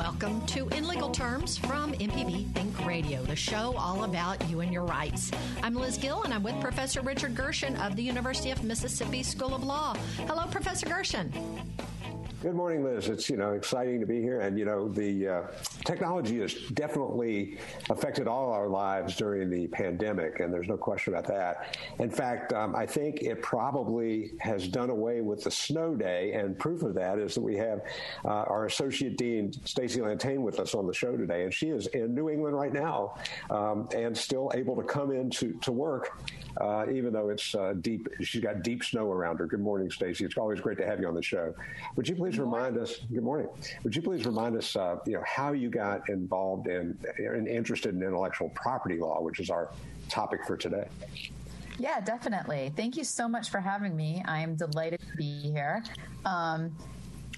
Welcome to In Legal Terms from MPB Think Radio, the show all about you and your rights. I'm Liz Gill, and I'm with Professor Richard Gershon of the University of Mississippi School of Law. Hello, Professor Gershon. Good morning, Liz. It's you know exciting to be here, and you know the uh, technology has definitely affected all our lives during the pandemic, and there's no question about that. In fact, um, I think it probably has done away with the snow day, and proof of that is that we have uh, our associate dean Stacy Lantagne with us on the show today, and she is in New England right now, um, and still able to come in to to work, uh, even though it's uh, deep. She's got deep snow around her. Good morning, Stacy. It's always great to have you on the show. Would you please please remind us? Good morning. Would you please remind us, uh, you know, how you got involved in and interested in intellectual property law, which is our topic for today? Yeah, definitely. Thank you so much for having me. I am delighted to be here. Um,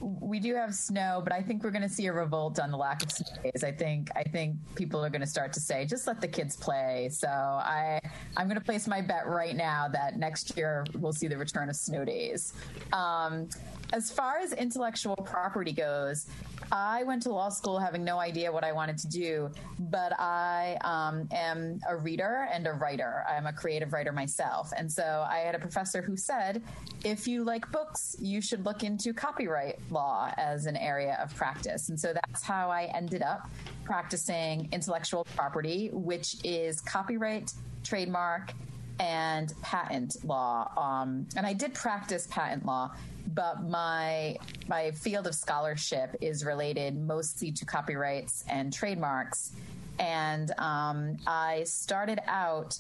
we do have snow, but I think we're going to see a revolt on the lack of snow days. I think I think people are going to start to say, just let the kids play. So I I'm going to place my bet right now that next year we'll see the return of snow days. Um, as far as intellectual property goes, I went to law school having no idea what I wanted to do, but I um, am a reader and a writer. I'm a creative writer myself. And so I had a professor who said, if you like books, you should look into copyright law as an area of practice. And so that's how I ended up practicing intellectual property, which is copyright, trademark, and patent law. Um, and I did practice patent law but my my field of scholarship is related mostly to copyrights and trademarks. And um, I started out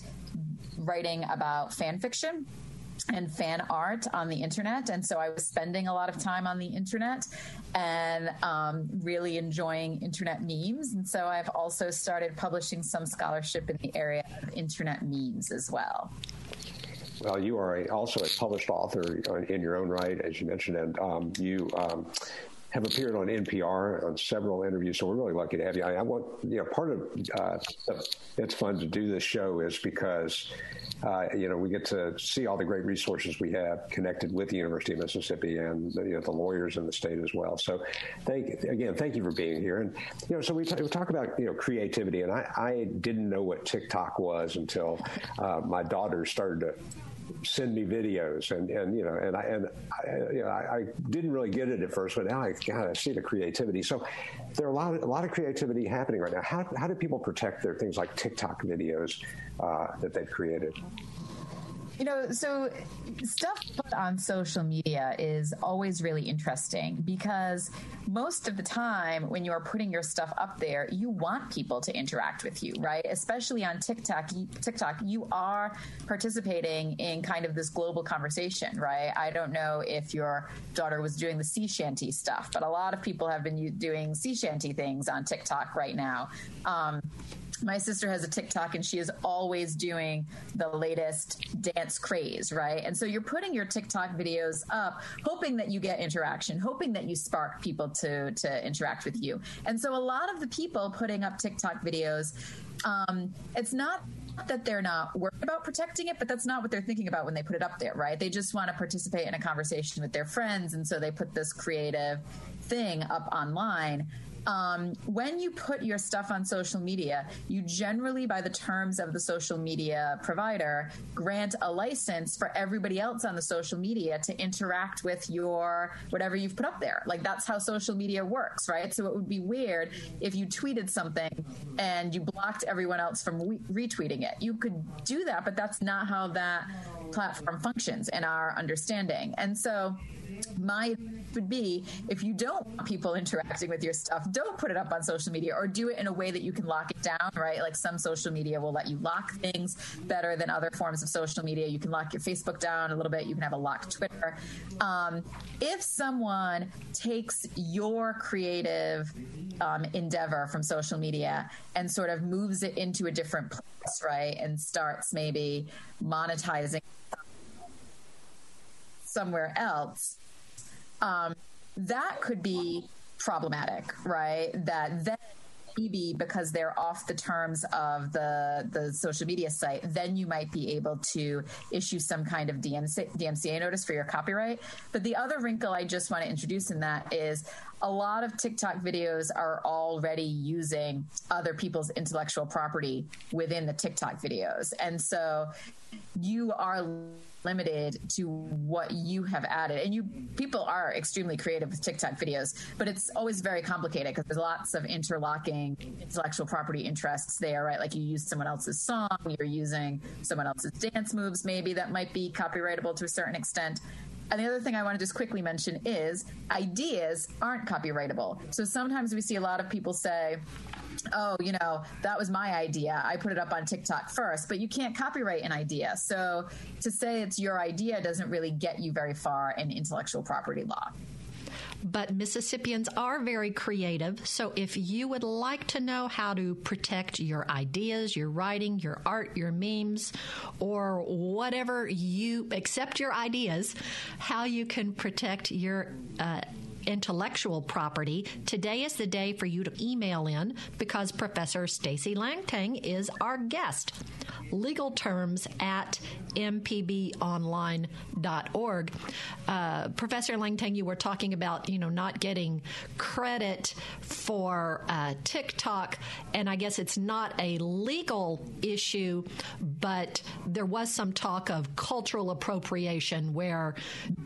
writing about fan fiction and fan art on the internet. And so I was spending a lot of time on the internet and um, really enjoying internet memes. And so I've also started publishing some scholarship in the area of internet memes as well. Well, you are a, also a published author in your own right, as you mentioned, and um, you um, have appeared on NPR on several interviews. So we're really lucky to have you. I, I want, you know, part of uh, it's fun to do this show is because, uh, you know, we get to see all the great resources we have connected with the University of Mississippi and you know the lawyers in the state as well. So, thank again, thank you for being here. And you know, so we, t- we talk about you know creativity, and I, I didn't know what TikTok was until uh, my daughter started to send me videos and, and you know and I and I, you know, I, I, didn't really get it at first, but now I God, I see the creativity. So there are a lot of, a lot of creativity happening right now. How how do people protect their things like TikTok videos uh, that they've created? You know, so stuff put on social media is always really interesting because most of the time when you are putting your stuff up there, you want people to interact with you, right? Especially on TikTok, TikTok, you are participating in kind of this global conversation, right? I don't know if your daughter was doing the sea shanty stuff, but a lot of people have been doing sea shanty things on TikTok right now. Um, my sister has a TikTok and she is always doing the latest dance craze, right? And so you're putting your TikTok videos up, hoping that you get interaction, hoping that you spark people to to interact with you. And so a lot of the people putting up TikTok videos, um, it's not that they're not worried about protecting it, but that's not what they're thinking about when they put it up there, right? They just want to participate in a conversation with their friends, and so they put this creative thing up online um, when you put your stuff on social media, you generally, by the terms of the social media provider, grant a license for everybody else on the social media to interact with your whatever you've put up there. Like that's how social media works, right? So it would be weird if you tweeted something and you blocked everyone else from re- retweeting it. You could do that, but that's not how that platform functions in our understanding. And so my would be if you don't want people interacting with your stuff, don't put it up on social media or do it in a way that you can lock it down, right? Like some social media will let you lock things better than other forms of social media. You can lock your Facebook down a little bit, you can have a locked Twitter. Um, if someone takes your creative um, endeavor from social media and sort of moves it into a different place, right? And starts maybe monetizing somewhere else, um, that could be problematic, right? That then maybe because they're off the terms of the the social media site, then you might be able to issue some kind of DMC, DMCA notice for your copyright. But the other wrinkle I just want to introduce in that is a lot of TikTok videos are already using other people's intellectual property within the TikTok videos. And so you are limited to what you have added. And you people are extremely creative with TikTok videos, but it's always very complicated because there's lots of interlocking intellectual property interests there, right? Like you use someone else's song, you're using someone else's dance moves, maybe that might be copyrightable to a certain extent. And the other thing I want to just quickly mention is ideas aren't copyrightable. So sometimes we see a lot of people say, oh, you know, that was my idea. I put it up on TikTok first, but you can't copyright an idea. So to say it's your idea doesn't really get you very far in intellectual property law. But Mississippians are very creative. So if you would like to know how to protect your ideas, your writing, your art, your memes, or whatever you accept your ideas, how you can protect your uh, intellectual property, today is the day for you to email in because Professor Stacy Lantagne is our guest. Legal terms at mpbonline.org. Uh, Professor Lantagne, you were talking about, you know, not getting credit for uh, TikTok, and I guess it's not a legal issue, but there was some talk of cultural appropriation where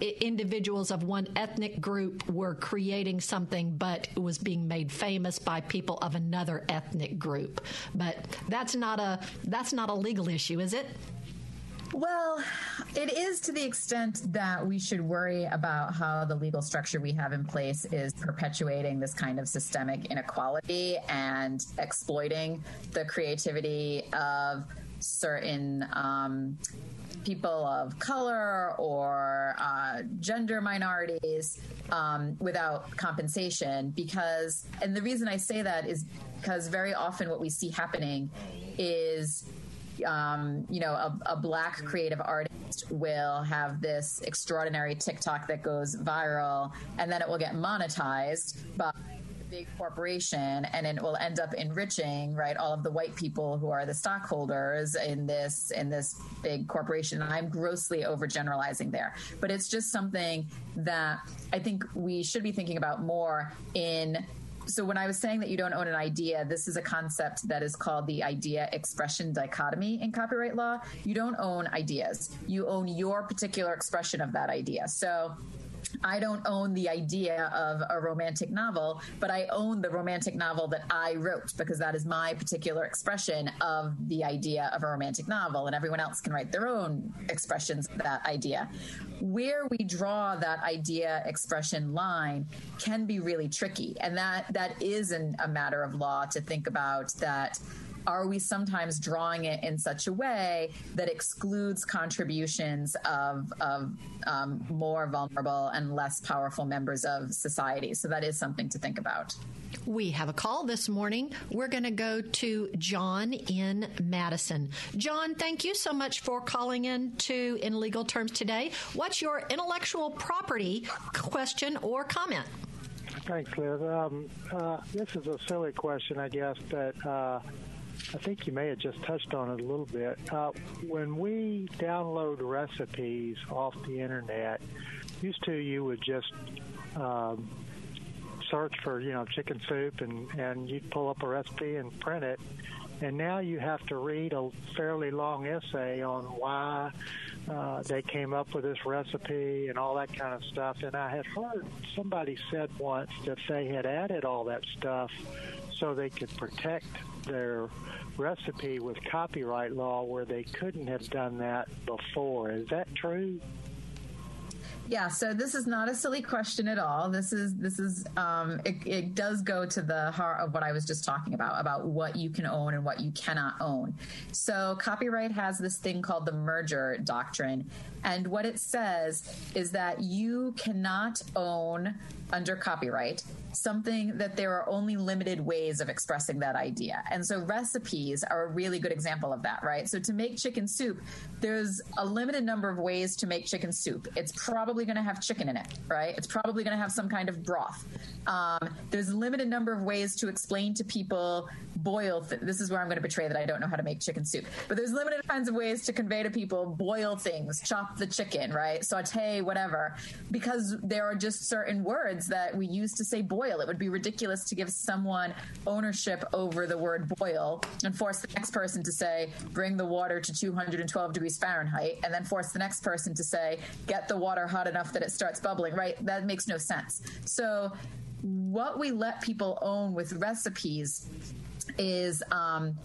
individuals of one ethnic group were were creating something, but it was being made famous by people of another ethnic group. But that's not a that's not a legal issue, is it? Well, it is to the extent that we should worry about how the legal structure we have in place is perpetuating this kind of systemic inequality and exploiting the creativity of certain um, people of color or uh, gender minorities um, without compensation because and the reason i say that is because very often what we see happening is um, you know, a, a, black creative artist will have this extraordinary TikTok that goes viral, and then it will get monetized by big corporation and it will end up enriching right all of the white people who are the stockholders in this in this big corporation and i'm grossly overgeneralizing there but it's just something that i think we should be thinking about more in so when I was saying that you don't own an idea, this is a concept that is called the idea expression dichotomy in copyright law. You don't own ideas. You own your particular expression of that idea. So I don't own the idea of a romantic novel, but I own the romantic novel that I wrote because that is my particular expression of the idea of a romantic novel, and everyone else can write their own expressions of that idea. Where we draw that idea expression line can be really tricky, and that that is an, a matter of law to think about that are we sometimes drawing it in such a way that excludes contributions of, of um, more vulnerable and less powerful members of society? So that is something to think about. We have a call this morning. We're going to go to John in Madison. John, thank you so much for calling in to In Legal Terms today. What's your intellectual property question or comment? Thanks, Liz. Um, uh, this is a silly question, I guess, but uh, I think you may have just touched on it a little bit. Uh, when we download recipes off the internet, used to you would just um, search for you know chicken soup and and you'd pull up a recipe and print it, and now you have to read a fairly long essay on why uh, they came up with this recipe and all that kind of stuff. And I had heard somebody said once that they had added all that stuff so they could protect their recipe with copyright law where they couldn't have done that before. Is that true? Yeah, so this is not a silly question at all. This is this is um, it, it does go to the heart of what I was just talking about about what you can own and what you cannot own. So copyright has this thing called the merger doctrine, and what it says is that you cannot own under copyright something that there are only limited ways of expressing that idea. And so recipes are a really good example of that, right? So to make chicken soup, there's a limited number of ways to make chicken soup. It's probably going to have chicken in it, right? It's probably going to have some kind of broth. Um, there's a limited number of ways to explain to people boil. Th- this is where I'm going to betray that I don't know how to make chicken soup. But there's limited kinds of ways to convey to people boil things, chop the chicken, right? Saute, whatever, because there are just certain words that we use to say boil. It would be ridiculous to give someone ownership over the word boil and force the next person to say bring the water to 212 degrees Fahrenheit, and then force the next person to say get the water hot enough that it starts bubbling. Right? That makes no sense. So what we let people own with recipes is um,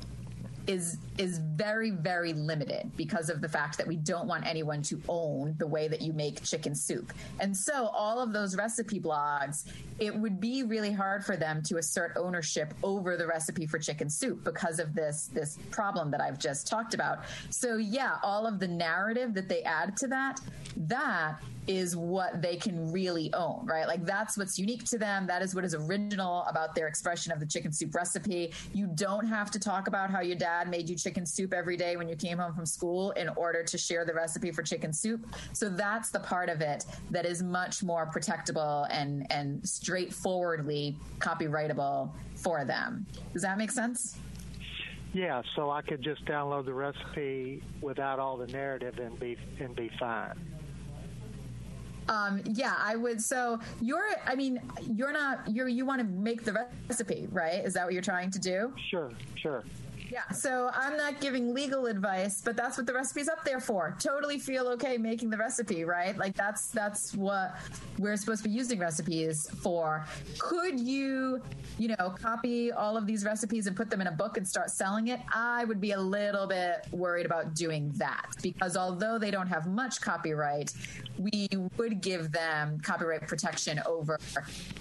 is is very very limited because of the fact that we don't want anyone to own the way that you make chicken soup. And so all of those recipe blogs, it would be really hard for them to assert ownership over the recipe for chicken soup because of this this problem that I've just talked about. So yeah, all of the narrative that they add to that, that is what they can really own, right? Like that's what's unique to them. That is what is original about their expression of the chicken soup recipe. You don't have to talk about how your dad made you chicken soup every day when you came home from school in order to share the recipe for chicken soup. So that's the part of it that is much more protectable and and straightforwardly copyrightable for them. Does that make sense? Yeah, so I could just download the recipe without all the narrative and be and be fine. Um, yeah, I would. So you're, I mean, you're not, you're, you want to make the recipe, right? Is that what you're trying to do? Sure, sure. Yeah, so I'm not giving legal advice, but that's what the recipe's up there for. Totally feel okay making the recipe, right? Like that's that's what we're supposed to be using recipes for. Could you, you know, copy all of these recipes and put them in a book and start selling it? I would be a little bit worried about doing that because although they don't have much copyright, we would give them copyright protection over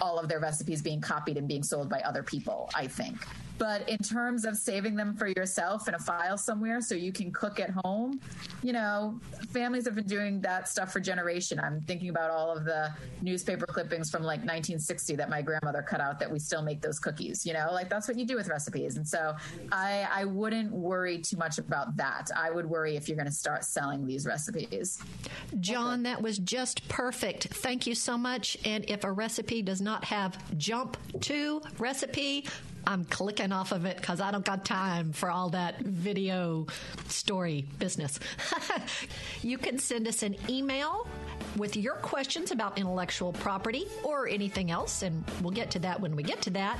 all of their recipes being copied and being sold by other people, I think. But in terms of saving them for yourself in a file somewhere so you can cook at home, you know, families have been doing that stuff for generation. I'm thinking about all of the newspaper clippings from like 1960 that my grandmother cut out that we still make those cookies, you know, like that's what you do with recipes. And so I, I wouldn't worry too much about that. I would worry if you're going to start selling these recipes. John, that was just perfect. Thank you so much. And if a recipe does not have jump to recipe, I'm clicking off of it because I don't got time for all that video story business. you can send us an email with your questions about intellectual property or anything else, and we'll get to that when we get to that.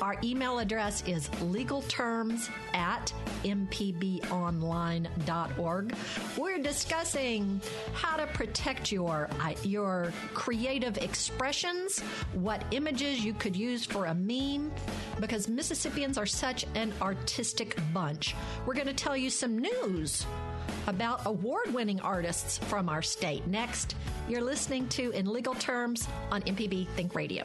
Our email address is legalterms at mpbonline.org. We're discussing how to protect your, uh, your creative expressions, what images you could use for a meme, because Mississippians are such an artistic bunch. We're going to tell you some news about award winning artists from our state. Next, you're listening to In Legal Terms on MPB Think Radio.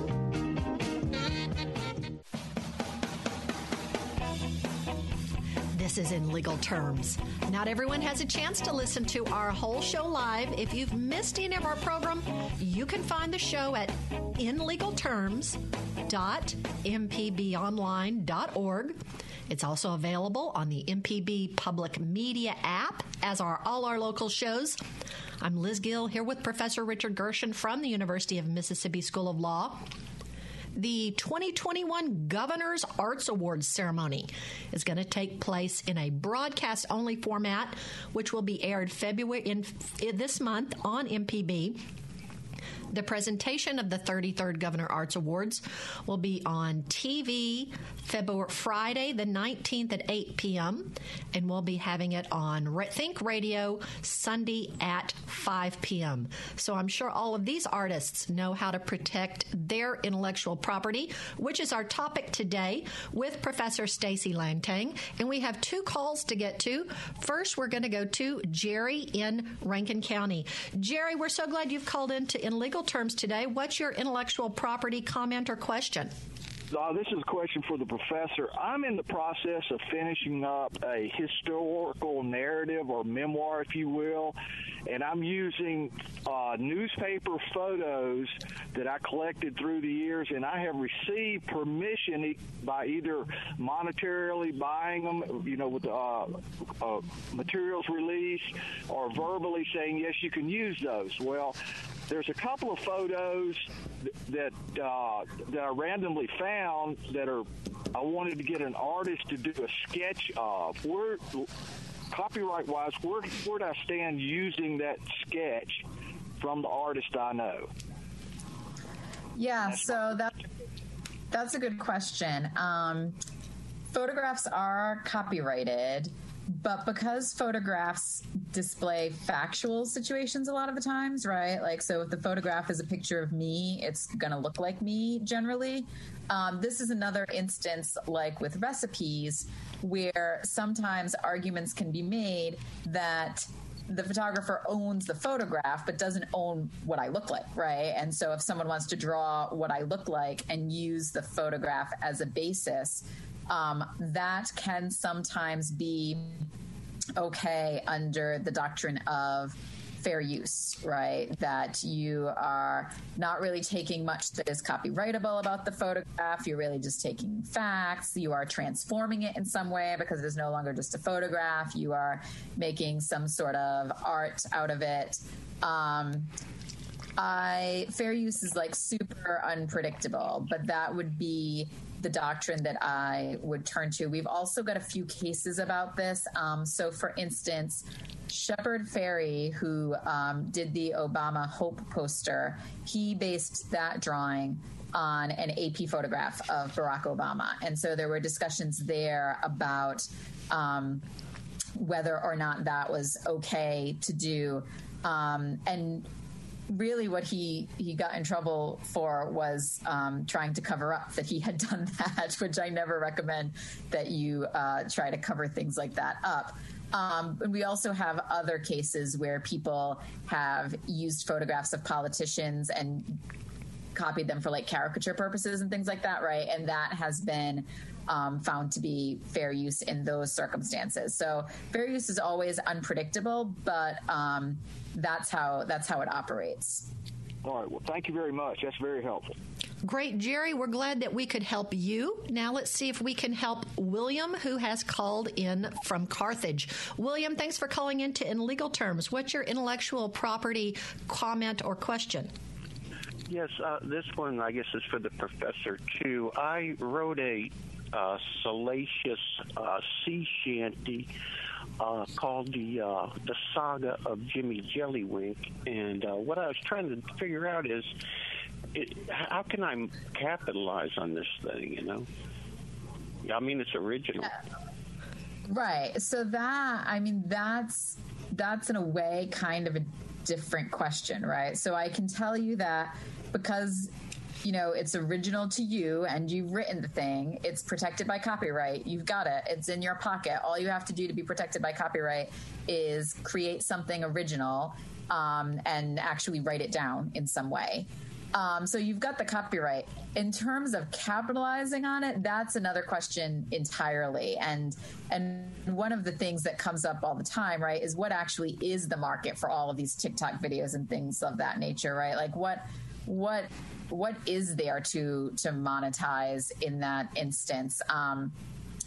Is in legal terms. Not everyone has a chance to listen to our whole show live. If you've missed any of our program, you can find the show at inlegalterms.mpbonline.org. It's also available on the MPB Public Media app, as are all our local shows. I'm Liz Gill here with Professor Richard Gershon from the University of Mississippi School of Law. The 2021 Governor's Arts Awards ceremony. Is going to take place in a broadcast only format, which will be aired February in, in this month on MPB the presentation of the 33rd Governor Arts Awards will be on TV February Friday the 19th at 8 p.m. and we'll be having it on Think Radio Sunday at 5 p.m. So I'm sure all of these artists know how to protect their intellectual property, which is our topic today with Professor Stacy Lantagne. And we have two calls to get to. First, we're going to go to Jerry in Rankin County. Jerry, we're so glad you've called in to In Legal terms today. What's your intellectual property comment or question? Uh, this is a question for the professor. I'm in the process of finishing up a historical narrative or memoir, if you will, and I'm using uh, newspaper photos that I collected through the years, and I have received permission by either monetarily buying them, you know, with uh, uh, materials release, or verbally saying yes, you can use those. Well, there's a couple of photos that uh, that I randomly found that are I wanted to get an artist to do a sketch of. Where copyright wise, where where do I stand using that sketch from the artist I know? Yeah, so that that's a good question. Um, photographs are copyrighted but because photographs display factual situations a lot of the times, right? Like, so if the photograph is a picture of me, it's going to look like me generally. Um, this is another instance, like with recipes, where sometimes arguments can be made that the photographer owns the photograph but doesn't own what I look like, right? And so if someone wants to draw what I look like and use the photograph as a basis, um, that can sometimes be okay under the doctrine of fair use, right? That you are not really taking much that is copyrightable about the photograph. You're really just taking facts. You are transforming it in some way because it is no longer just a photograph. You are making some sort of art out of it. Um, I fair use is like super unpredictable, but that would be the doctrine that I would turn to. We've also got a few cases about this. Um, so, for instance, Shepard Fairey, who um, did the Obama Hope poster, he based that drawing on an AP photograph of Barack Obama. And so there were discussions there about um, whether or not that was okay to do. Um, and really what he he got in trouble for was um, trying to cover up that he had done that, which I never recommend that you uh, try to cover things like that up. Um, and we also have other cases where people have used photographs of politicians and copied them for like caricature purposes and things like that, right? And that has been um, found to be fair use in those circumstances. So fair use is always unpredictable, but um, that's how that's how it operates. All right. Well, thank you very much. That's very helpful. Great, Jerry. We're glad that we could help you. Now let's see if we can help William, who has called in from Carthage. William, thanks for calling in to In Legal Terms. What's your intellectual property comment or question? Yes, uh, this one I guess is for the professor too. I wrote a uh, salacious uh, sea shanty uh, called the uh, the Saga of Jimmy Jellywink, and uh, what I was trying to figure out is, it, how can I capitalize on this thing? You know, I mean, it's original. Right. So that I mean, that's that's in a way kind of a different question, right? So I can tell you that because you know, it's original to you and you've written the thing. It's protected by copyright. You've got it. It's in your pocket. All you have to do to be protected by copyright is create something original um, and actually write it down in some way. Um, so you've got the copyright. In terms of capitalizing on it, that's another question entirely. And and one of the things that comes up all the time, right, is what actually is the market for all of these TikTok videos and things of that nature, right? Like what what what is there to to monetize in that instance? Um,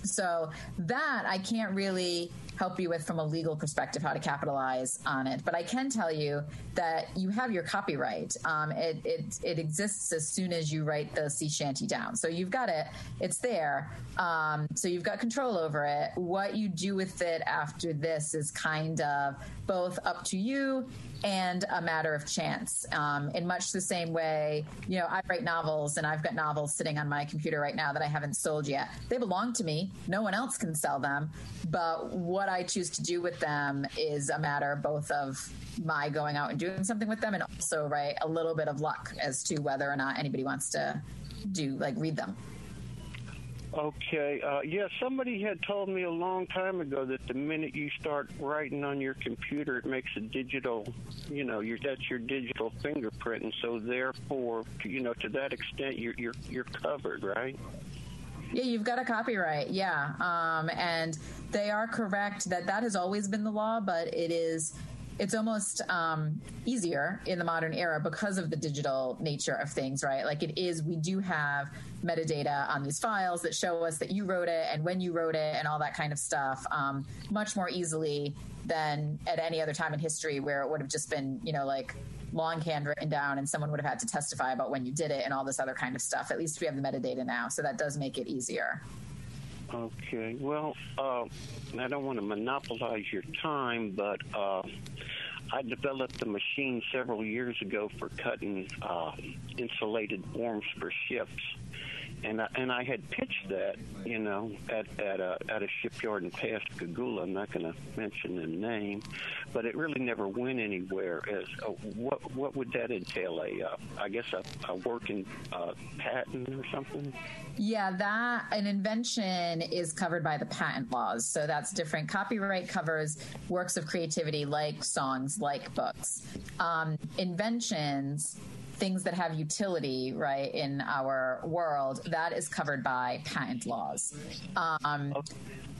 so that I can't really help you with from a legal perspective how to capitalize on it. But I can tell you that you have your copyright. Um, it, it, it exists as soon as you write the sea shanty down. So you've got it, it's there. Um, so you've got control over it. What you do with it after this is kind of both up to you and a matter of chance. Um, in much the same way, you know, I write novels and I've got novels sitting on my computer right now that I haven't sold yet. They belong to me. No one else can sell them. But what I choose to do with them is a matter both of my going out and doing something with them and also, right, a little bit of luck as to whether or not anybody wants to do, like, read them. Okay. Uh, yeah, somebody had told me a long time ago that the minute you start writing on your computer, it makes a digital, you know, your, that's your digital fingerprint, and so therefore, you know, to that extent, you're you're you're covered, right? Yeah, you've got a copyright. Yeah, um, and they are correct that that has always been the law, but it is it's almost um, easier in the modern era because of the digital nature of things, right? Like it is, we do have metadata on these files that show us that you wrote it and when you wrote it and all that kind of stuff um, much more easily than at any other time in history where it would have just been, you know, like longhand written down and someone would have had to testify about when you did it and all this other kind of stuff. At least we have the metadata now, so that does make it easier. Okay. Well, uh, I don't want to monopolize your time, but uh, I developed a machine several years ago for cutting uh, insulated forms for ships and I, and I had pitched that, you know, at at a at a shipyard in Pascagoula. I'm not going to mention the name, but it really never went anywhere. As uh, what what would that entail? A uh, I guess a, a working uh, patent or something. Yeah, that an invention is covered by the patent laws, so that's different. Copyright covers works of creativity like songs, like books. Um, inventions things that have utility, right, in our world, that is covered by patent laws. Um,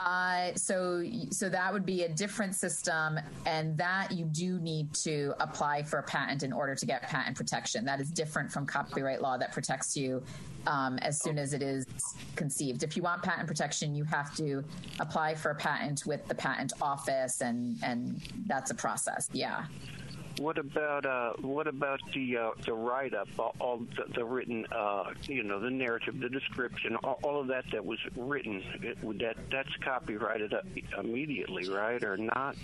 uh, so, so that would be a different system, and that you do need to apply for a patent in order to get patent protection. That is different from copyright law that protects you um, as soon as it is conceived. If you want patent protection, you have to apply for a patent with the patent office, and and that's a process. Yeah. What about uh, what about the uh, the write up, all, the, the, written, uh, you know, the narrative, the description, all, all of that that was written? It, that that's copyrighted immediately, right, or not?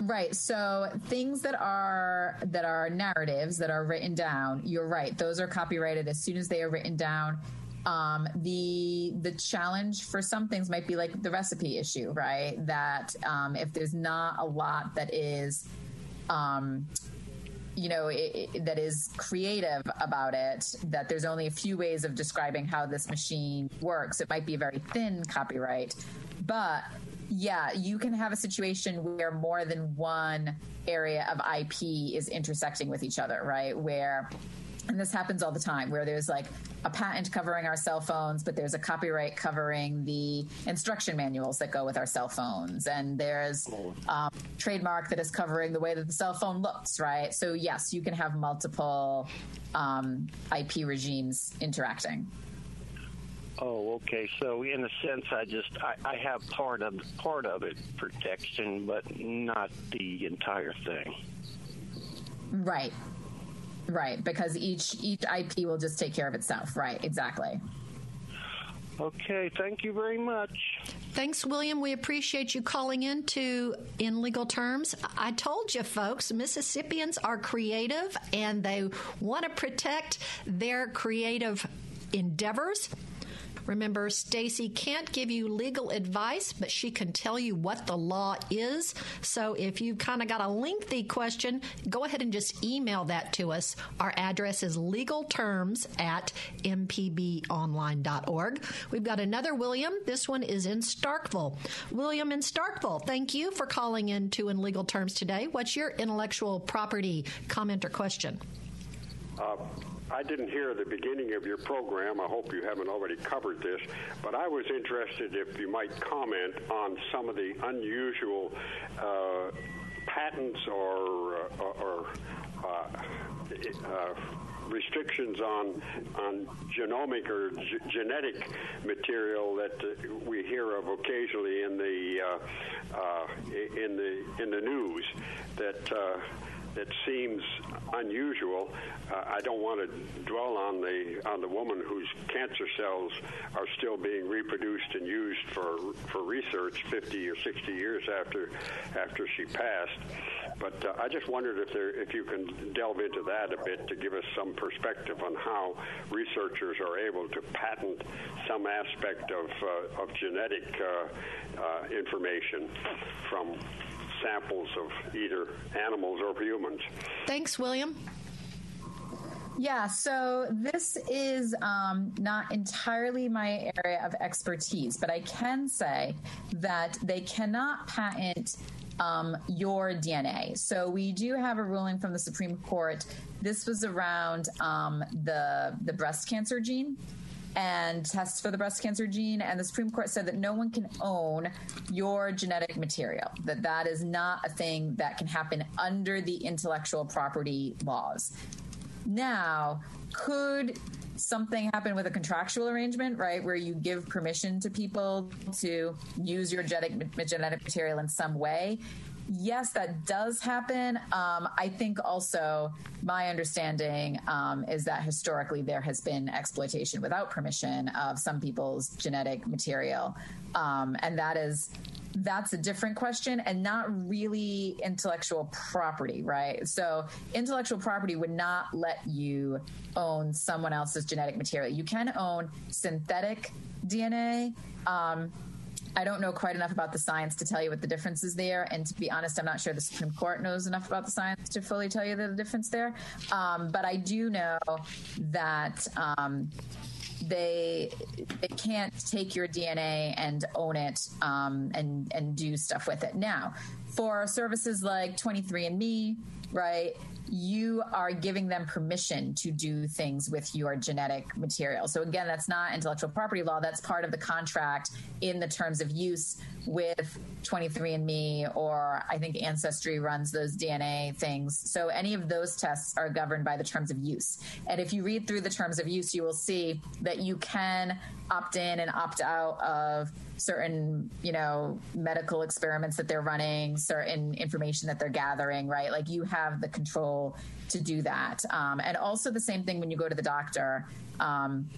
Right. So things that are that are narratives that are written down, you're right. Those are copyrighted as soon as they are written down. Um, the the challenge for some things might be like the recipe issue, right? That um, if there's not a lot that is um, you know, it, it, that is creative about it, that there's only a few ways of describing how this machine works. It might be a very thin copyright, but yeah, you can have a situation where more than one area of IP is intersecting with each other, right? Where and this happens all the time where there's like a patent covering our cell phones but there's a copyright covering the instruction manuals that go with our cell phones and there's um, trademark that is covering the way that the cell phone looks right so yes you can have multiple um, ip regimes interacting Oh, okay. So in a sense, I just I, I have part of part of it protection, but not the entire thing. Right. Right, because each each IP will just take care of itself. Right, exactly. Okay, thank you very much. Thanks, William. We appreciate you calling in to In Legal Terms. I told you, folks, Mississippians are creative and they want to protect their creative endeavors. Remember, Stacy can't give you legal advice, but she can tell you what the law is. So if you've kind of got a lengthy question, go ahead and just email that to us. Our address is legalterms at mpbonline.org. We've got another William. This one is in Starkville. William in Starkville, thank you for calling in to In Legal Terms today. What's your intellectual property comment or question? Uh, I didn't hear the beginning of your program. I hope you haven't already covered this, but I was interested if you might comment on some of the unusual uh, patents or, uh, or uh, restrictions on on genomic or g- genetic material that uh, we hear of occasionally in the uh, uh, in the in the news that that seems unusual. Uh, I don't want to dwell on the on the woman whose cancer cells are still being reproduced and used for for research 50 or 60 years after after she passed. But uh, I just wondered if there if you can delve into that a bit to give us some perspective on how researchers are able to patent some aspect of uh, of genetic uh, uh, information from samples of either animals or humans. Thanks, William. Yeah, so this is um, not entirely my area of expertise, but I can say that they cannot patent um, your DNA. So we do have a ruling from the Supreme Court. This was around um, the the breast cancer gene and tests for the breast cancer gene and the supreme court said that no one can own your genetic material that that is not a thing that can happen under the intellectual property laws. Now could something happen with a contractual arrangement right where you give permission to people to use your genetic genetic material in some way yes, that does happen. Um, I think also my understanding um, is that historically there has been exploitation without permission of some people's genetic material, um, and that is that's a different question and not really intellectual property, right? So, intellectual property would not let you own someone else's genetic material. You can own synthetic DNA. Um, I don't know quite enough about the science to tell you what the difference is there. And to be honest, I'm not sure the Supreme Court knows enough about the science to fully tell you the difference there. Um, but I do know that. Um, they they can't take your DNA and own it um, and and do stuff with it. Now, for services like 23andMe, right? you are giving them permission to do things with your genetic material. So again, that's not intellectual property law. That's part of the contract in the terms of use with 23andMe or I think Ancestry runs those DNA things. So any of those tests are governed by the terms of use. And if you read through the terms of use, you will see that you can opt in and opt out of certain, you know, medical experiments that they're running, certain information that they're gathering, right? Like you have the control to do that. Um, and also the same thing when you go to the doctor. Um,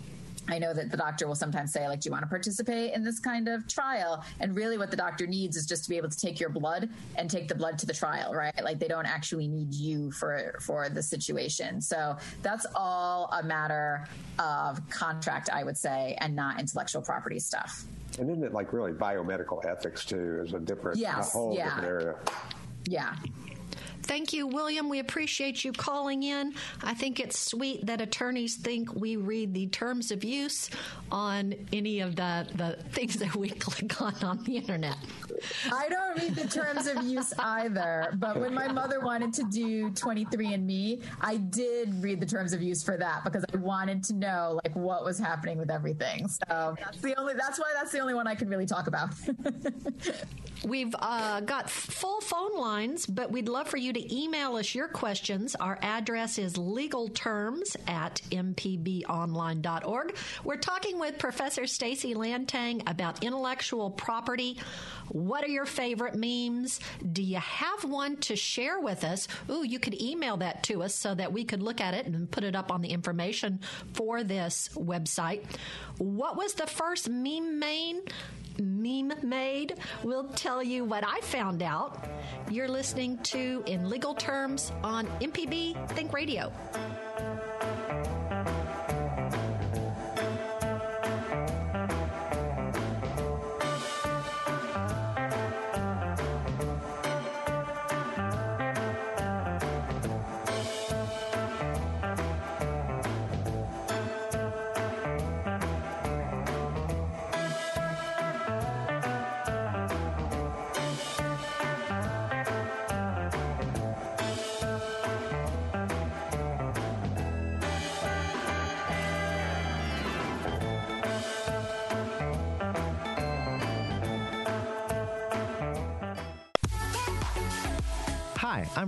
I know that the doctor will sometimes say, like, do you want to participate in this kind of trial? And really, what the doctor needs is just to be able to take your blood and take the blood to the trial, right? Like, they don't actually need you for for the situation. So that's all a matter of contract, I would say, and not intellectual property stuff. And isn't it like really biomedical ethics too? Is a different, yes, a whole yeah. different area. Yeah. Thank you, William. We appreciate you calling in. I think it's sweet that attorneys think we read the terms of use on any of the, the things that we click on on the internet. I don't read the terms of use either, but when my mother wanted to do 23andMe, I did read the terms of use for that because I wanted to know like what was happening with everything. So that's the only that's why that's the only one I can really talk about. We've uh, got full phone lines, but we'd love for you to email us your questions. Our address is legalterms at mpbonline.org. We're talking with Professor Stacy Lantagne about intellectual property. What are your favorite memes? Do you have one to share with us? Ooh, you could email that to us so that we could look at it and put it up on the information for this website. What was the first meme main? Meme made. We'll tell you what I found out. You're listening to In Legal Terms on MPB Think Radio.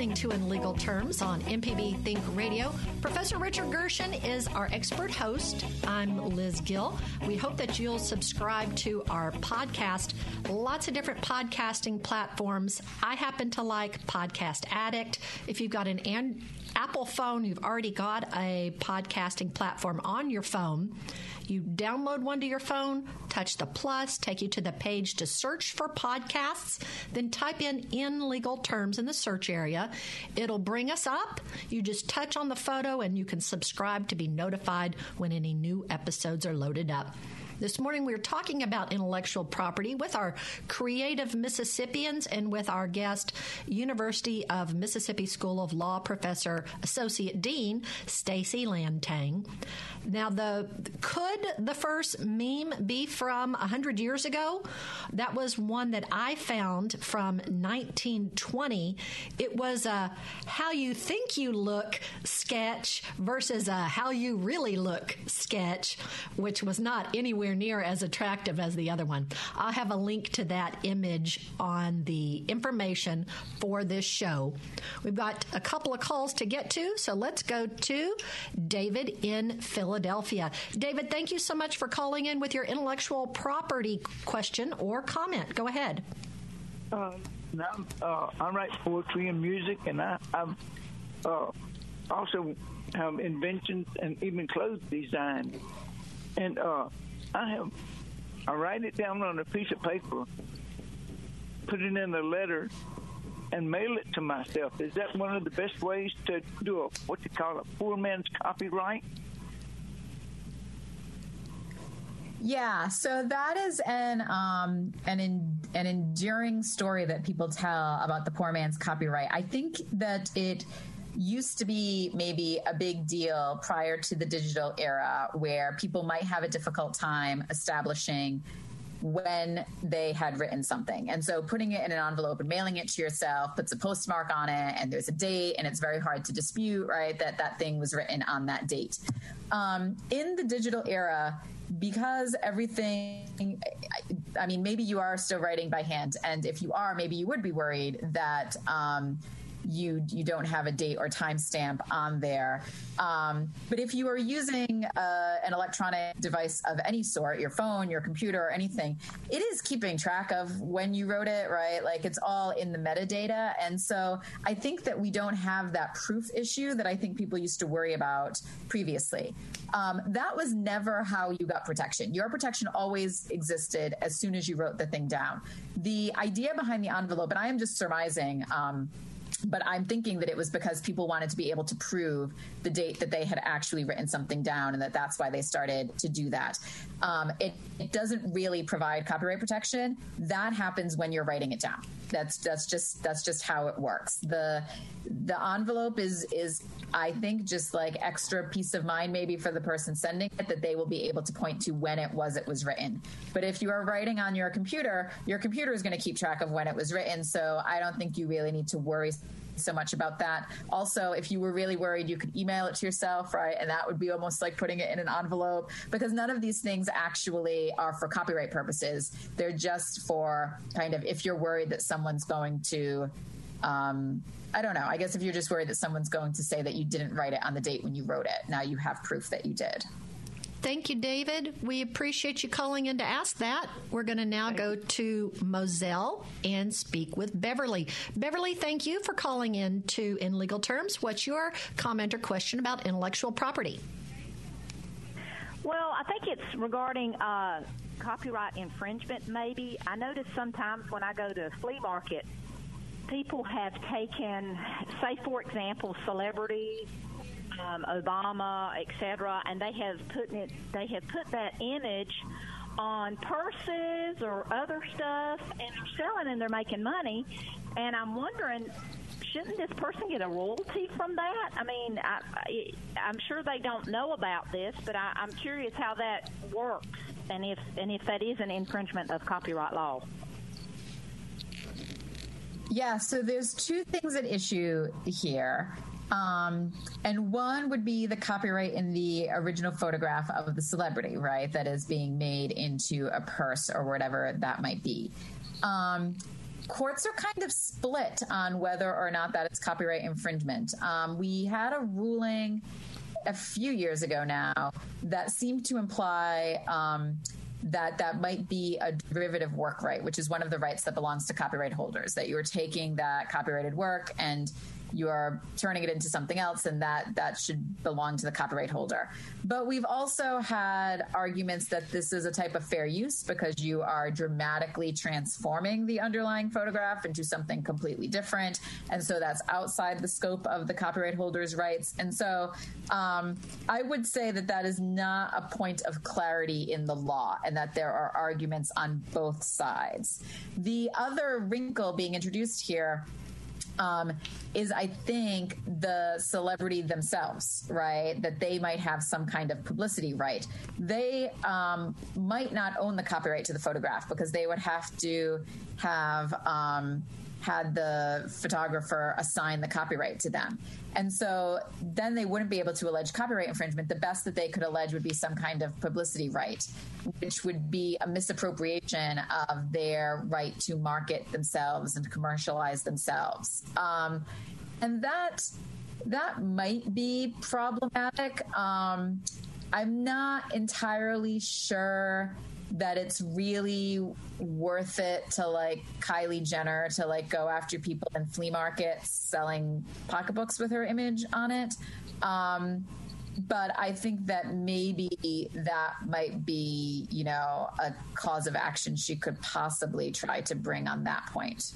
Listening to In Legal Terms on MPB Think Radio. Professor Richard Gershon is our expert host. I'm Liz Gill. We hope that you'll subscribe to our podcast. Lots of different podcasting platforms. I happen to like Podcast Addict. If you've got an an- Apple phone, you've already got a podcasting platform on your phone. You download one to your phone, touch the plus, take you to the page to search for podcasts, then type in in legal terms in the search area. It'll bring us up. You just touch on the photo and you can subscribe to be notified when any new episodes are loaded up. This morning we are talking about intellectual property with our creative Mississippians and with our guest, University of Mississippi School of Law professor, Associate Dean Stacy Lantagne. Now, the could the first meme be from 100 years ago? That was one that I found from 1920. It was a how you think you look sketch versus a how you really look sketch, which was not anywhere anywhere near as attractive as the other one. I'll have a link to that image on the information for this show. We've got a couple of calls to get to, so let's go to David in Philadelphia. David, thank you so much for calling in with your intellectual property question or comment. Go ahead. Now, uh, I write poetry and music, and I, I'm uh, also have inventions and even clothes design. And uh, I have I write it down on a piece of paper, put it in a letter, and mail it to myself. Is that one of the best ways to do a what you call a poor man's copyright? Yeah, so that is an um, an in, an enduring story that people tell about the poor man's copyright. I think that it used to be maybe a big deal prior to the digital era where people might have a difficult time establishing when they had written something. And so putting it in an envelope and mailing it to yourself puts a postmark on it and there's a date and it's very hard to dispute, right, that that thing was written on that date. Um, in the digital era, because everything, I, mean, maybe you are still writing by hand. And if you are, maybe you would be worried that, um, you you don't have a date or timestamp on there. Um, but if you are using uh, an electronic device of any sort, your phone, your computer, or anything, it is keeping track of when you wrote it, right? Like it's all in the metadata. And so I think that we don't have that proof issue that I think people used to worry about previously. Um, that was never how you got protection. Your protection always existed as soon as you wrote the thing down. The idea behind the envelope, and I am just surmising. Um, but I'm thinking that it was because people wanted to be able to prove the date that they had actually written something down, and that that's why they started to do that. Um, it, it doesn't really provide copyright protection. That happens when you're writing it down. That's that's just that's just how it works. The the envelope is is I think just like extra peace of mind maybe for the person sending it that they will be able to point to when it was it was written. But if you are writing on your computer, your computer is going to keep track of when it was written. So I don't think you really need to worry so much about that. Also, if you were really worried, you could email it to yourself, right? And that would be almost like putting it in an envelope because none of these things actually are for copyright purposes. They're just for kind of if you're worried that someone's going to um, I don't know. I guess if you're just worried that someone's going to say that you didn't write it on the date when you wrote it, now you have proof that you did. Thank you, David. We appreciate you calling in to ask that. We're going to now go to Moselle and speak with Beverly. Beverly, thank you for calling in to In Legal Terms. What's your comment or question about intellectual property? Well, I think it's regarding uh, copyright infringement, maybe. I notice sometimes when I go to a flea market, people have taken, say, for example, celebrities um, Obama, etc., and they have put it. They have put that image on purses or other stuff, and they're selling and they're making money. And I'm wondering, shouldn't this person get a royalty from that? I mean, I, I, I'm sure they don't know about this, but I, I'm curious how that works and if and if that is an infringement of copyright law. Yeah, so there's two things at issue here. Um, and one would be the copyright in the original photograph of the celebrity, right? That is being made into a purse or whatever that might be. Um, courts are kind of split on whether or not that is copyright infringement. Um, we had a ruling a few years ago now that seemed to imply um, that that might be a derivative work right, which is one of the rights that belongs to copyright holders, that you're taking that copyrighted work and you are turning it into something else and that that should belong to the copyright holder. But we've also had arguments that this is a type of fair use because you are dramatically transforming the underlying photograph into something completely different. And so that's outside the scope of the copyright holder's rights. And so um, i would say that that is not a point of clarity in the law and that there are arguments on both sides. The other wrinkle being introduced here um, is I think the celebrity themselves, right? That they might have some kind of publicity right. They um, might not own the copyright to the photograph because they would have to have. Um, had the photographer assign the copyright to them. And so then they wouldn't be able to allege copyright infringement. The best that they could allege would be some kind of publicity right, which would be a misappropriation of their right to market themselves and commercialize themselves. Um, and that that might be problematic. Um, I'm not entirely sure that it's really worth it to like Kylie Jenner to like go after people in flea markets selling pocketbooks with her image on it. Um, but I think that maybe that might be, you know, a cause of action she could possibly try to bring on that point.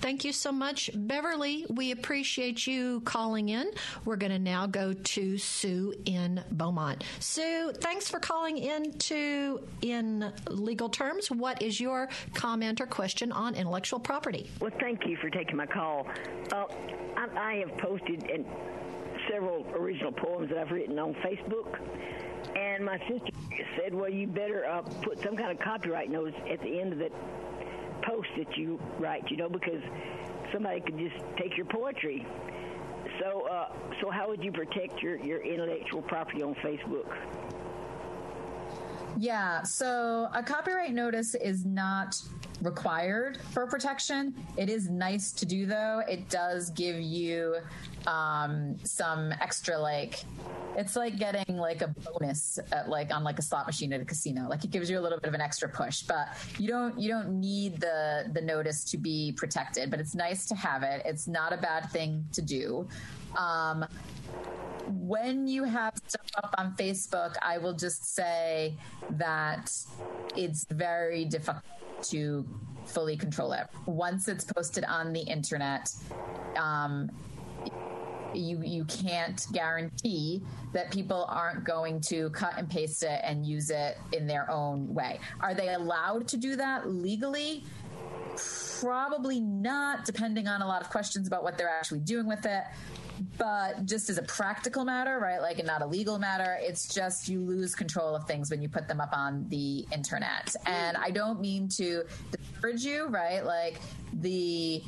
Thank you so much, Beverly. We appreciate you calling in. We're going to now go to Sue in Beaumont. Sue, thanks for calling in to In Legal Terms. What is your comment or question on intellectual property? Well, thank you for taking my call. Uh, I, I have posted in several original poems that I've written on Facebook. And my sister said, well, you better uh, put some kind of copyright notice at the end of the post that you write, you know, because somebody could just take your poetry. So, uh, so how would you protect your, your intellectual property on Facebook? Yeah, so a copyright notice is not required for protection. It is nice to do, though. It does give you um, some extra, like, it's like getting like a bonus at like on like a slot machine at a casino. Like it gives you a little bit of an extra push, but you don't you don't need the the notice to be protected. But it's nice to have it. It's not a bad thing to do. Um, when you have stuff up on Facebook, I will just say that it's very difficult to fully control it. Once it's posted on the internet, um, you you can't guarantee that people aren't going to cut and paste it and use it in their own way. Are they allowed to do that legally? Probably not, depending on a lot of questions about what they're actually doing with it. But just as a practical matter, right? Like, and not a legal matter, it's just you lose control of things when you put them up on the internet. And I don't mean to discourage you, right? Like, the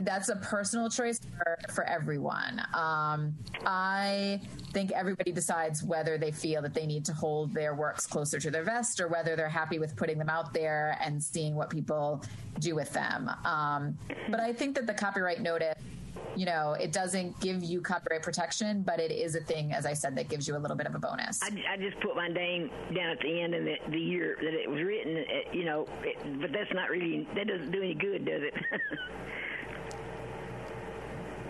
that's a personal choice for, for everyone. Um, I think everybody decides whether they feel that they need to hold their works closer to their vest or whether they're happy with putting them out there and seeing what people do with them. Um, but I think that the copyright notice you know, it doesn't give you copyright protection, but it is a thing, as I said, that gives you a little bit of a bonus. I, I just put my name down at the end and the, the year that it was written, it, you know, it, but that's not really, that doesn't do any good, does it?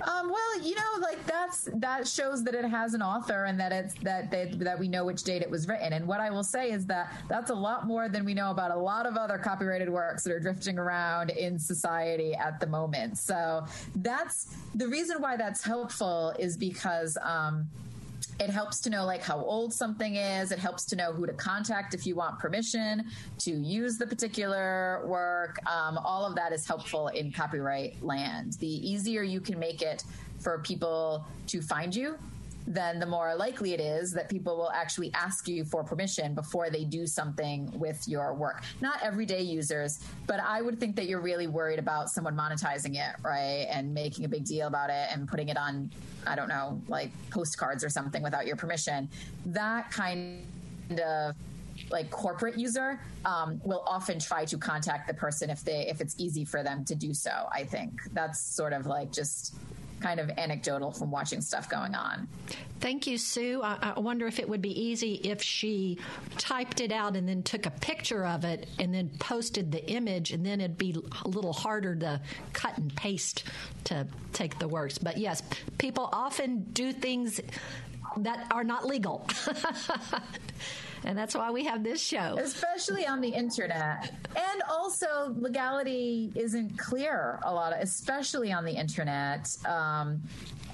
Um, well, you know, like that's that shows that it has an author and that it's that they, that we know which date it was written. And what I will say is that that's a lot more than we know about a lot of other copyrighted works that are drifting around in society at the moment. So that's the reason why that's helpful is because. Um, it helps to know like how old something is. It helps to know who to contact if you want permission to use the particular work. Um, all of that is helpful in copyright land. The easier you can make it for people to find you then the more likely it is that people will actually ask you for permission before they do something with your work. Not everyday users, but I would think that you're really worried about someone monetizing it, right? And making a big deal about it and putting it on, I don't know, like postcards or something without your permission. That kind of like corporate user um, will often try to contact the person if they if it's easy for them to do so i think that's sort of like just kind of anecdotal from watching stuff going on. Thank you, Sue. I, I, wonder if it would be easy if she typed it out and then took a picture of it and then posted the image, and then it'd be a little harder to cut and paste to take the works. But yes, people often do things that are not legal. and that's why we have this show. Especially on the internet. And also, legality isn't clear a lot, of, especially on the internet. Um,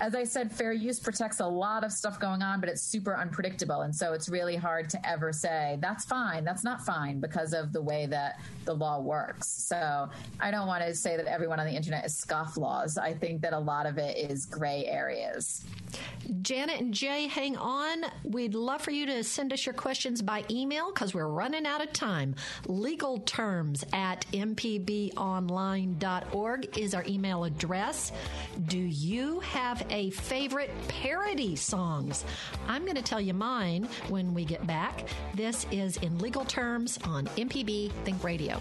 as I said, fair use protects a lot of stuff going on, but it's super unpredictable. And so it's really hard to ever say, that's fine, that's not fine, because of the way that the law works. So I don't want to say that everyone on the internet is scofflaws. I think that a lot of it is gray areas. Janet and Jay, hang on. We'd love for you to send us your questions by email because we're running out of time. Legal terms at mpbonline.org is our email address. Do you have a favorite parody songs? I'm going to tell you mine when we get back. This is in legal terms on MPB Think Radio.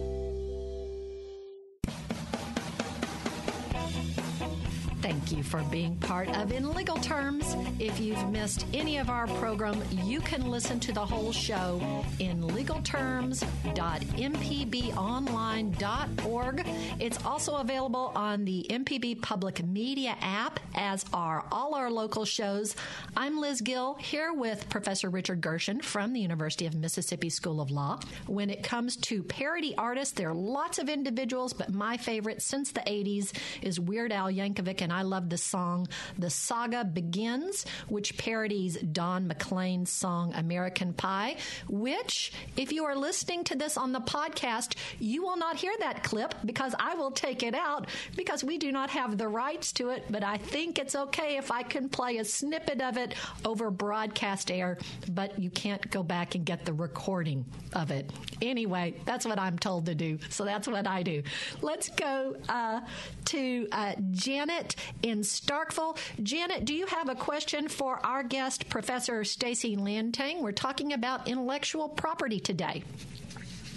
Thank you for being part of In Legal Terms. If you've missed any of our program, you can listen to the whole show in legalterms.mpbonline.org. It's also available on the MPB Public Media app, as are all our local shows. I'm Liz Gill here with Professor Richard Gershon from the University of Mississippi School of Law. When it comes to parody artists, there are lots of individuals, but my favorite since the 80s is Weird Al Yankovic and and I love the song The Saga Begins, which parodies Don McLean's song American Pie, which, if you are listening to this on the podcast, you will not hear that clip because I will take it out because we do not have the rights to it. But I think it's okay if I can play a snippet of it over broadcast air, but you can't go back and get the recording of it. Anyway, that's what I'm told to do. So that's what I do. Let's go uh, to uh, Janet in Starkville. Janet, do you have a question for our guest, Professor Stacy Lantagne? We're talking about intellectual property today.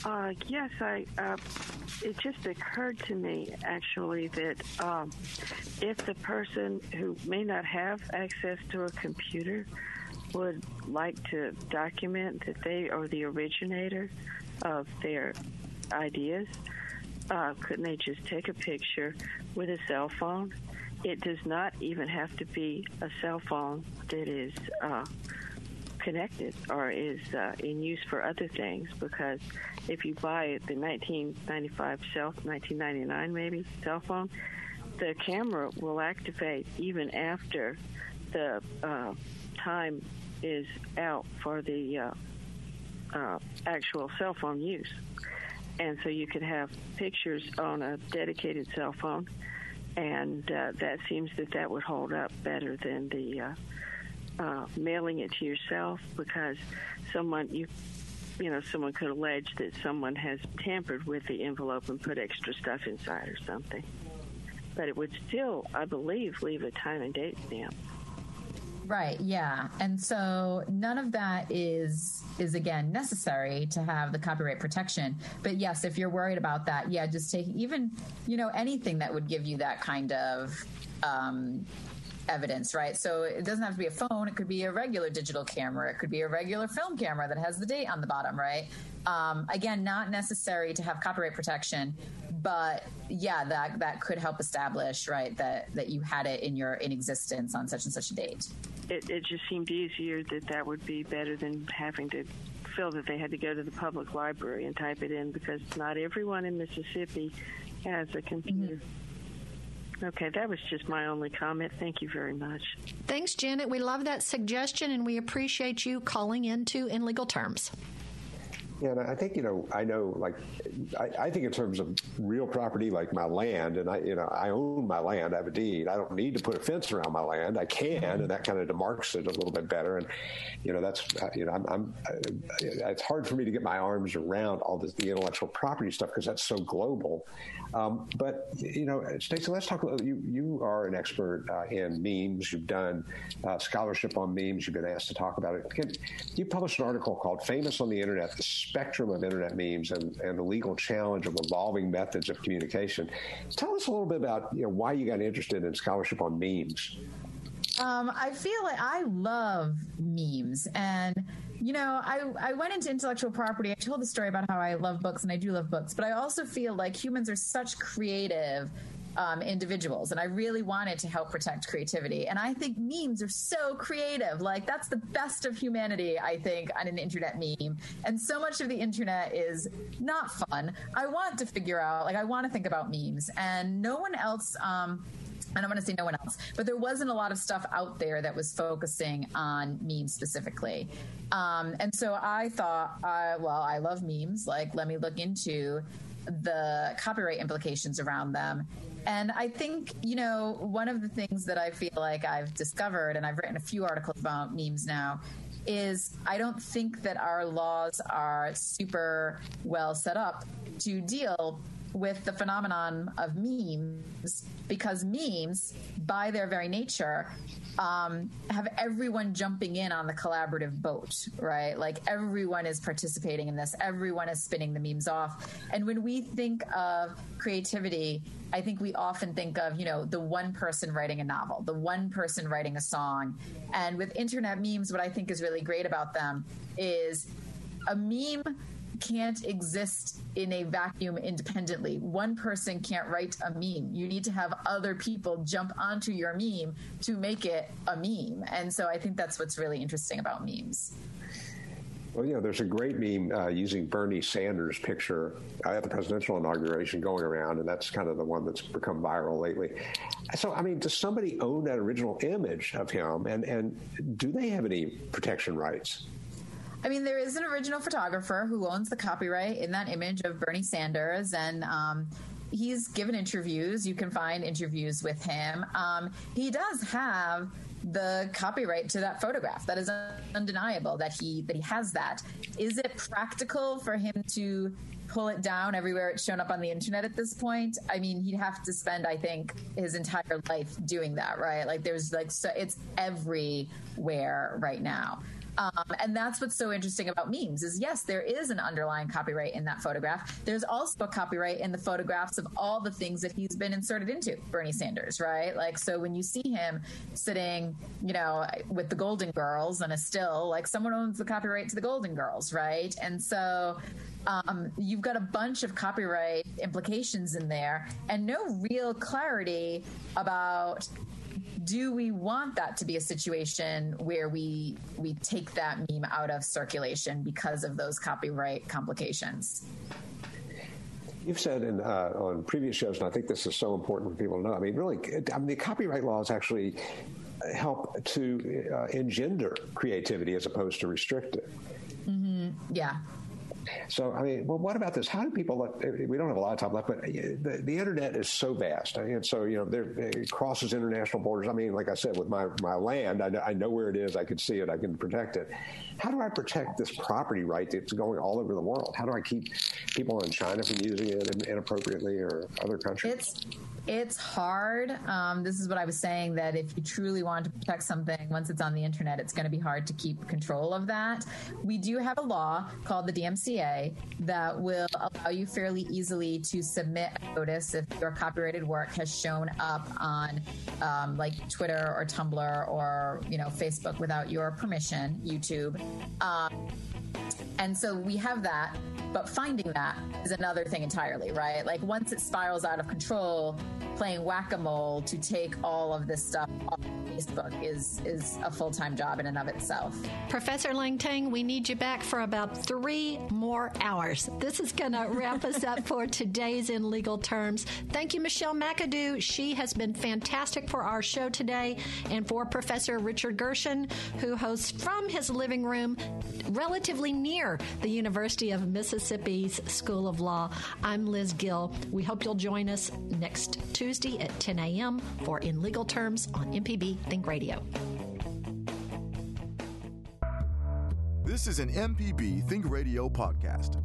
Uh, yes, I. Uh, it just occurred to me actually that um, if the person who may not have access to a computer would like to document that they are the originator of their ideas, uh, couldn't they just take a picture with a cell phone it does not even have to be a cell phone that is uh, connected or is uh, in use for other things because if you buy the 1995 cell 1999 maybe cell phone the camera will activate even after the uh, time is out for the uh, uh, actual cell phone use. And so you can have pictures on a dedicated cell phone and uh, that seems that that would hold up better than the uh, uh, mailing it to yourself because someone you you know someone could allege that someone has tampered with the envelope and put extra stuff inside or something. But it would still i believe leave a time and date stamp Right, yeah. And so none of that is is again necessary to have the copyright protection. But yes, if you're worried about that, yeah, just take even, you know, anything that would give you that kind of um evidence, right? So it doesn't have to be a phone. It could be a regular digital camera. It could be a regular film camera that has the date on the bottom, right? Um, again, not necessary to have copyright protection, but yeah, that that could help establish, right, that that you had it in your in existence on such and such a date. It, it just seemed easier that that would be better than having to feel that they had to go to the public library and type it in because not everyone in Mississippi has a computer. Mm-hmm. Okay, that was just my only comment. Thank you very much. Thanks, Janet. We love that suggestion and we appreciate you calling into in legal terms. Yeah, and I think you know, I know, like, I, I, think in terms of real property, like my land, and I, you know, I own my land. I have a deed. I don't need to put a fence around my land. I can, and that kind of demarks it a little bit better. And you know, that's uh, you know, I'm, I'm uh, it's hard for me to get my arms around all this, the intellectual property stuff because that's so global. Um, but you know, Stacey, let's talk. About, You you are an expert uh, in memes. You've done uh, scholarship on memes. You've been asked to talk about it. Can, you published an article called "Famous on the Internet: The Spectrum of Internet Memes and, and the Legal Challenge of Evolving Methods of Communication." Tell us a little bit about you know why you got interested in scholarship on memes. Um, I feel like I love memes and you know, I, I went into intellectual property. I told the story about how I love books and I do love books, but I also feel like humans are such creative um, individuals, and I really wanted to help protect creativity. And I think memes are so creative. Like, that's the best of humanity, I think, on an internet meme. And so much of the internet is not fun. I want to figure out, like, I want to think about memes, and no one else. Um, I don't want to say no one else, but there wasn't a lot of stuff out there that was focusing on memes specifically. Um, and so I thought, uh, well, I love memes. Like, let me look into the copyright implications around them. And I think, you know, one of the things that I feel like I've discovered, and I've written a few articles about memes now, is I don't think that our laws are super well set up to deal with the phenomenon of memes because memes, by their very nature, um, have everyone jumping in on the collaborative boat, right? Like everyone is participating in this, everyone is spinning the memes off. And when we think of creativity, I think we often think of, you know, the one person writing a novel, the one person writing a song. And with internet memes, what I think is really great about them is a meme can't exist in a vacuum independently. One person can't write a meme. You need to have other people jump onto your meme to make it a meme. And so I think that's what's really interesting about memes. Well, you know, there's a great meme uh, using Bernie Sanders' picture at the presidential inauguration going around, and that's kind of the one that's become viral lately. So, I mean, does somebody own that original image of him, and, and do they have any protection rights? I mean, there is an original photographer who owns the copyright in that image of Bernie Sanders, and um, he's given interviews. You can find interviews with him. Um, he does have the copyright to that photograph. That is undeniable that he that he has that. Is it practical for him to pull it down everywhere it's shown up on the internet at this point? I mean, he'd have to spend, I think, his entire life doing that, right? Like, there's like so it's everywhere right now. Um, and that's what's so interesting about memes is yes, there is an underlying copyright in that photograph. There's also a copyright in the photographs of all the things that he's been inserted into, Bernie Sanders, right? Like, so when you see him sitting, you know, with the Golden Girls and a still, like someone owns the copyright to the Golden Girls, right? And so um, you've got a bunch of copyright implications in there and no real clarity about do we want that to be a situation where we we take that meme out of circulation because of those copyright complications? You've said in, uh, on previous shows, and I think this is so important for people to know. I mean, really, I mean, the copyright laws actually help to uh, engender creativity as opposed to restrict it. Mm-hmm. Yeah, so, I mean, well, what about this? How do people? look? We don't have a lot of time left, but uh, the, the internet is so vast, and so you know, there, it crosses international borders. I mean, like I said, with my my land, I, I know where it is. I can see it. I can protect it. How do I protect this property right that's going all over the world? How do I keep people in China from using it inappropriately or other countries? It's it's hard. Um, this is what I was saying that if you truly want to protect something, once it's on the internet, it's going to be hard to keep control of that. We do have a law called the DMCA that will allow you fairly easily to submit a notice if your copyrighted work has shown up on um, like Twitter or Tumblr or you know Facebook without your permission, YouTube. Um, and so we have that, but finding that is another thing entirely, right? Like once it spirals out of control, playing whack a mole to take all of this stuff off Facebook is is a full time job in and of itself. Professor Lantagne, we need you back for about three more hours. This is going to wrap us up for today's In Legal Terms. Thank you, Michelle McAdoo. She has been fantastic for our show today, and for Professor Richard Gershon, who hosts from his living room relatively near the University of Mississippi's School of Law. I'm Liz Gill. We hope you'll join us next Tuesday at 10 a.m. for In Legal Terms on MPB Think Radio. This is an MPB Think Radio podcast.